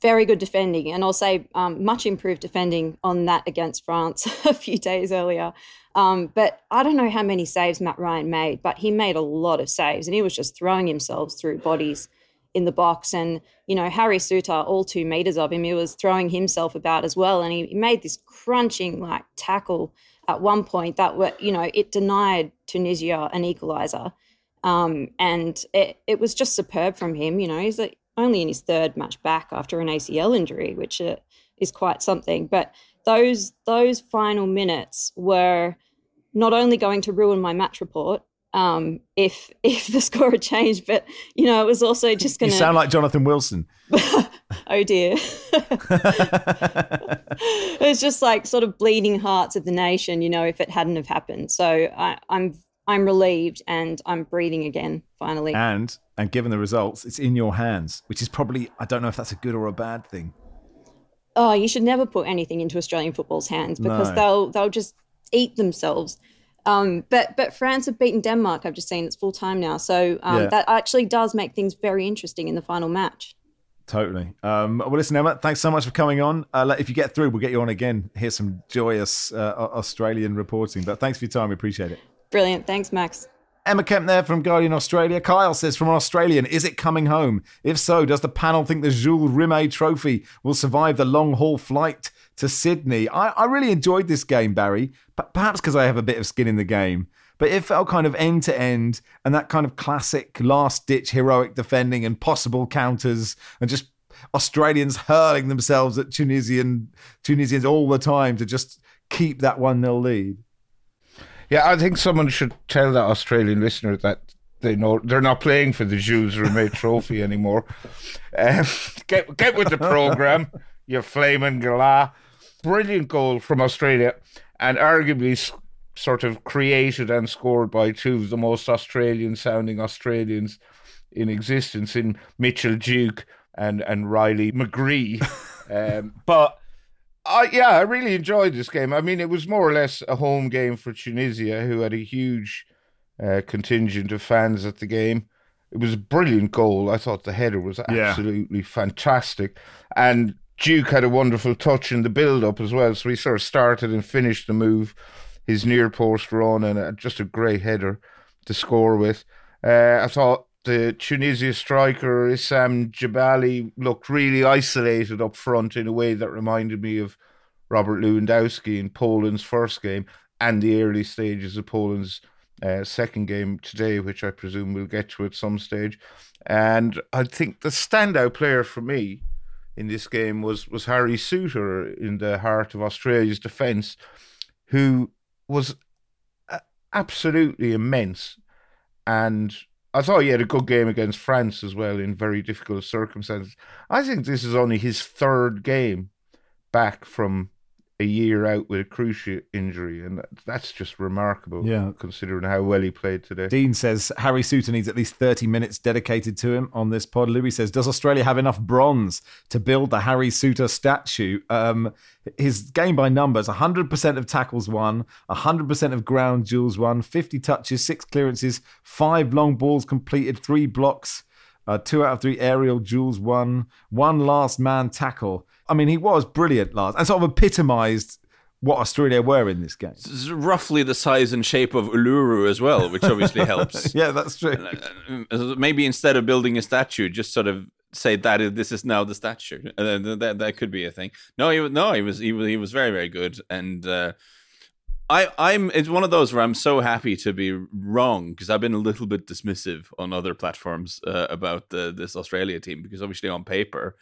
Speaker 9: Very good defending, and I'll say um, much improved defending on that against France a few days earlier. Um, but I don't know how many saves Matt Ryan made, but he made a lot of saves, and he was just throwing himself through bodies in the box. And, you know, Harry Souttar, all two meters of him, he was throwing himself about as well. And he made this crunching like tackle at one point that were, you know, it denied Tunisia an equalizer. Um, and it, it was just superb from him. You know, he's like only in his third match back after an ACL injury, which uh, is quite something. But those those final minutes were not only going to ruin my match report, um, if if the score had changed. But you know, it was also just going
Speaker 1: to sound like Jonathan Wilson.
Speaker 9: oh dear. it was just like sort of bleeding hearts of the nation, you know, if it hadn't have happened. So I, I'm I'm relieved and I'm breathing again finally.
Speaker 1: And and given the results, it's in your hands, which is probably I don't know if that's a good or a bad thing.
Speaker 9: Oh, you should never put anything into Australian football's hands because no. they'll they'll just eat themselves. Um, but but France have beaten Denmark. I've just seen it's full time now, so um, yeah. that actually does make things very interesting in the final match.
Speaker 1: Totally. Um, well, listen, Emma, thanks so much for coming on. Uh, if you get through, we'll get you on again. Here's some joyous uh, Australian reporting. But thanks for your time. We appreciate it.
Speaker 9: Brilliant. Thanks, Max.
Speaker 1: Emma Kemp there from Guardian Australia. Kyle says from an Australian, is it coming home? If so, does the panel think the Jules Rimet Trophy will survive the long haul flight to Sydney. I, I really enjoyed this game, Barry, perhaps because I have a bit of skin in the game. But it felt kind of end to end and that kind of classic last ditch heroic defending and possible counters and just Australians hurling themselves at Tunisian Tunisians all the time to just keep that 1 0 lead.
Speaker 2: Yeah, I think someone should tell that Australian listener that they know they're not playing for the Jules Rimet Trophy anymore. Um, get get with the program, you flaming galah brilliant goal from Australia and arguably sort of created and scored by two of the most Australian sounding Australians in existence in Mitchell Duke and, and Riley McGree. um, but I, yeah, I really enjoyed this game. I mean, it was more or less a home game for Tunisia, who had a huge uh, contingent of fans at the game. It was a brilliant goal. I thought the header was absolutely yeah. fantastic. And Duke had a wonderful touch in the build up as well. So he sort of started and finished the move, his near post run, and just a great header to score with. Uh, I thought the Tunisia striker Issam Jebali looked really isolated up front in a way that reminded me of Robert Lewandowski in Poland's first game and the early stages of Poland's uh, second game today, which I presume we'll get to at some stage. And I think the standout player for me in this game was was Harry Souttar in the heart of Australia's defence, who was absolutely immense, and I thought he had a good game against France as well in very difficult circumstances. I think this is only his third game back from a year out with a cruciate injury, and that's just remarkable.
Speaker 1: Yeah,
Speaker 2: considering how well he played today.
Speaker 1: Dean says Harry Souttar needs at least thirty minutes dedicated to him on this pod. Louis says, does Australia have enough bronze to build the Harry Souttar statue? Um, his game by numbers: hundred percent of tackles won, hundred percent of ground duels won, fifty touches, six clearances, five long balls completed, three blocks. Uh, two out of three aerial duels won, one last man tackle. I mean, he was brilliant last and sort of epitomised what Australia were in this game.
Speaker 5: It's roughly the size and shape of Uluru as well, which obviously helps.
Speaker 1: yeah, that's true.
Speaker 5: Uh, maybe instead of building a statue, just sort of say that this is now the statue. Uh, that that could be a thing. No, he was no, he was he was he was very very good, and uh, I I'm it's one of those where I'm so happy to be wrong because I've been a little bit dismissive on other platforms uh, about the, this Australia team because obviously on paper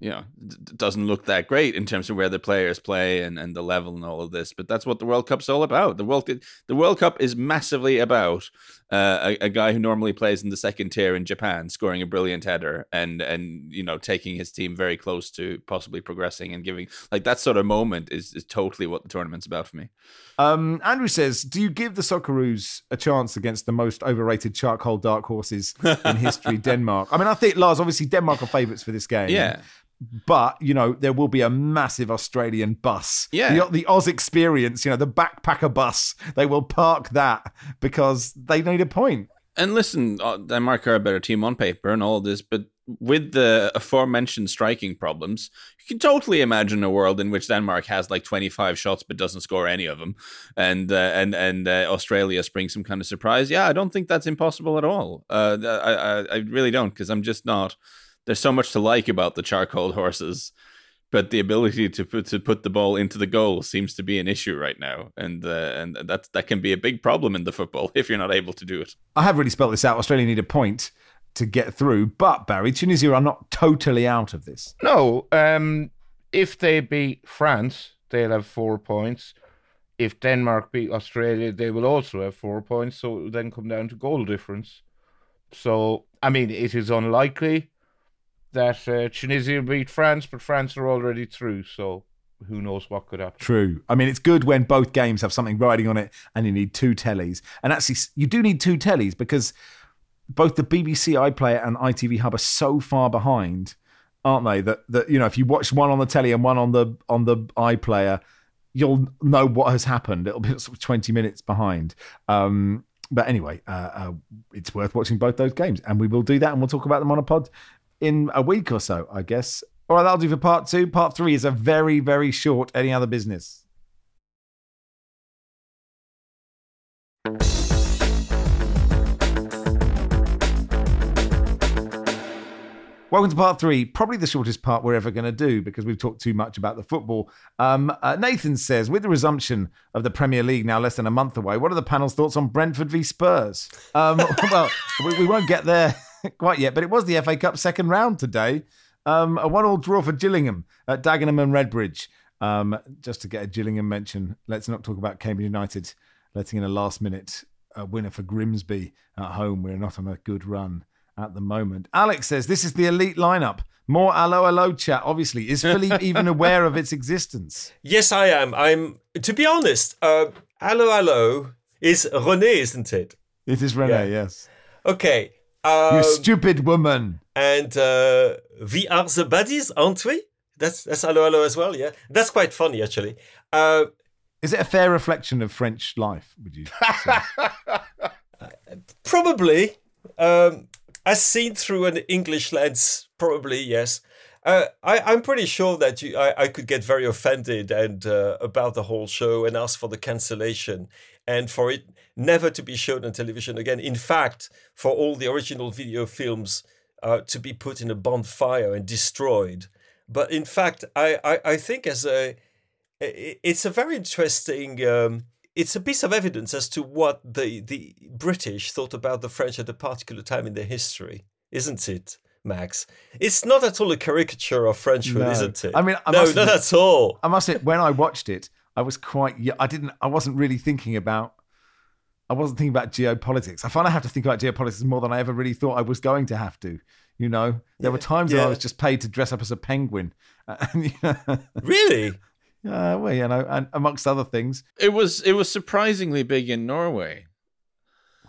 Speaker 5: you know it doesn't look that great in terms of where the players play and, and the level and all of this but that's what the world cup's all about. The world the world cup is massively about uh, a, a, guy who normally plays in the second tier in japan scoring a brilliant header and and you know taking his team very close to possibly progressing and giving like that sort of moment is, is totally what the tournament's about for me
Speaker 1: um, andrew says do you give the socceroos a chance against the most overrated charcoal dark horses in history denmark i mean i think lars obviously denmark are favourites for this game
Speaker 5: yeah
Speaker 1: but you know there will be a massive Australian bus.
Speaker 5: Yeah.
Speaker 1: the, the Oz experience. You know, the backpacker bus. They will park that because they need a point.
Speaker 5: And listen, uh, Denmark are a better team on paper and all this, but with the aforementioned striking problems, you can totally imagine a world in which Denmark has like 25 shots but doesn't score any of them, and uh, and and uh, Australia springs some kind of surprise. Yeah, I don't think that's impossible at all. Uh, I, I I really don't because I'm just not. There's so much to like about the charcoal horses, but the ability to put to put the ball into the goal seems to be an issue right now, and uh, and that that can be a big problem in the football if you're not able to do it.
Speaker 1: I have really spelled this out. Australia need a point to get through, but Barry, Tunisia are not totally out of this.
Speaker 2: No, um, if they beat France, they'll have four points. If Denmark beat Australia, they will also have four points. So it will then come down to goal difference. So, I mean, it is unlikely that uh, Tunisia beat France, but France are already through. So who knows what could happen.
Speaker 1: True. I mean, it's good when both games have something riding on it and you need two tellies. And actually, you do need two tellies because both the BBC iPlayer and ITV Hub are so far behind, aren't they? That that you know, if you watch one on the telly and one on the on the iPlayer, you'll know what has happened. It'll be sort of twenty minutes behind. Um, but anyway, uh, uh, it's worth watching both those games, and we will do that, and we'll talk about them on a pod in a week or so, I guess. All right, that'll do for part two. Part three is a very, very short. Any other business? Welcome to part three, probably the shortest part we're ever going to do because we've talked too much about the football. Um, uh, Nathan says, with the resumption of the Premier League now less than a month away, what are the panel's thoughts on Brentford v Spurs? Um, well, we, we won't get there quite yet, but it was the FA Cup second round today. Um, a one-all draw for Gillingham at Dagenham and Redbridge. Um, just to get a Gillingham mention, let's not talk about Cambridge United letting in a last-minute uh, winner for Grimsby at home. We're not on a good run at the moment. Alex says this is the elite lineup. More allo allo chat. Obviously, is Philippe even aware of its existence?
Speaker 3: Yes, I am. I'm. To be honest, uh, allo allo is René, isn't it?
Speaker 1: It is René.
Speaker 3: Yeah.
Speaker 1: Yes.
Speaker 3: Okay. Um,
Speaker 1: you stupid woman.
Speaker 3: and uh, we are the buddies, aren't we? That's that's allo allo as well. Yeah, that's quite funny actually. Uh,
Speaker 1: Is it a fair reflection of French life? Would you? Say?
Speaker 3: Probably. Um, as seen through an English lens, probably yes. Uh, I, I'm pretty sure that you, I, I could get very offended and uh, about the whole show and ask for the cancellation and for it never to be shown on television again. In fact, for all the original video films uh, to be put in a bonfire and destroyed. But in fact, I, I, I think as a it's a very interesting um, it's a piece of evidence as to what the the British thought about the French at a particular time in their history, isn't it, Max? It's not at all a caricature of Frenchhood,
Speaker 1: No.
Speaker 3: isn't it?
Speaker 1: I mean, I
Speaker 3: no,
Speaker 1: must
Speaker 3: not at all.
Speaker 1: I must say, when I watched it, I was quite. I didn't. I wasn't really thinking about. I wasn't thinking about geopolitics. I find I have to think about geopolitics more than I ever really thought I was going to have to. You know, there were times when I was just paid to dress up as a penguin. And, you know,
Speaker 3: Really?
Speaker 1: Uh, well, you know, and amongst other things,
Speaker 5: It was it was surprisingly big in Norway.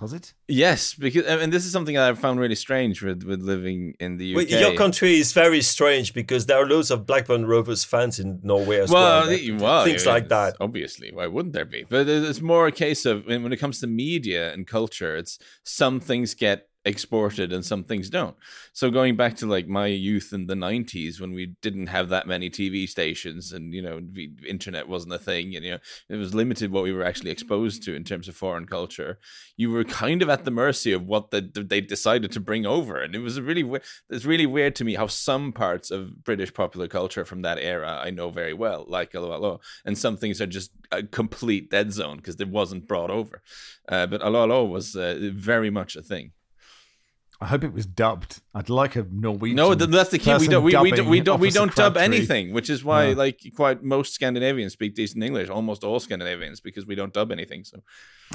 Speaker 1: was it?
Speaker 5: Yes, because and this is something I found really strange with with living in the UK.
Speaker 3: Well, your country is very strange because there are loads of Blackburn Rovers fans in Norway as well.
Speaker 5: well,
Speaker 3: that-
Speaker 5: the- well,
Speaker 3: things
Speaker 5: yeah,
Speaker 3: like that.
Speaker 5: Obviously, why wouldn't there be? But it's more a case of when when it comes to media and culture, it's some things get exported and some things don't. So going back to like my youth in the 90s when we didn't have that many TV stations and you know the internet wasn't a thing and you know it was limited what we were actually exposed to in terms of foreign culture. You were kind of at the mercy of what the, they decided to bring over and it was really it's really weird to me how some parts of British popular culture from that era I know very well like Allo and some things are just a complete dead zone because it wasn't brought over. Uh, but Allo was uh, very much a thing.
Speaker 1: I hope it was dubbed. I'd like a Norwegian.
Speaker 5: No, that's the key. We don't. We, we don't. We don't. We don't dub anything, which is why,
Speaker 1: No.
Speaker 5: like, quite most Scandinavians speak decent English. Almost all Scandinavians, because we don't dub anything. So,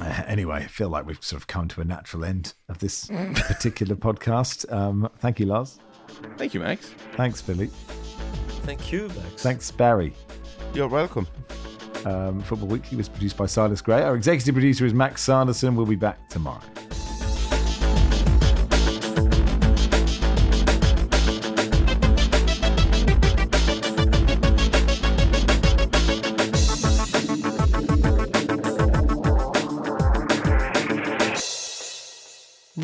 Speaker 1: Uh, anyway, I feel like we've sort of come to a natural end of this particular podcast. Um, thank you, Lars.
Speaker 5: thank you, Max.
Speaker 1: Thanks, Philippe.
Speaker 3: Thank you, Max.
Speaker 1: Thanks, Barry.
Speaker 2: You're welcome.
Speaker 1: Um, Football Weekly was produced by Silas Gray. Our executive producer is Max Sanderson. We'll be back tomorrow.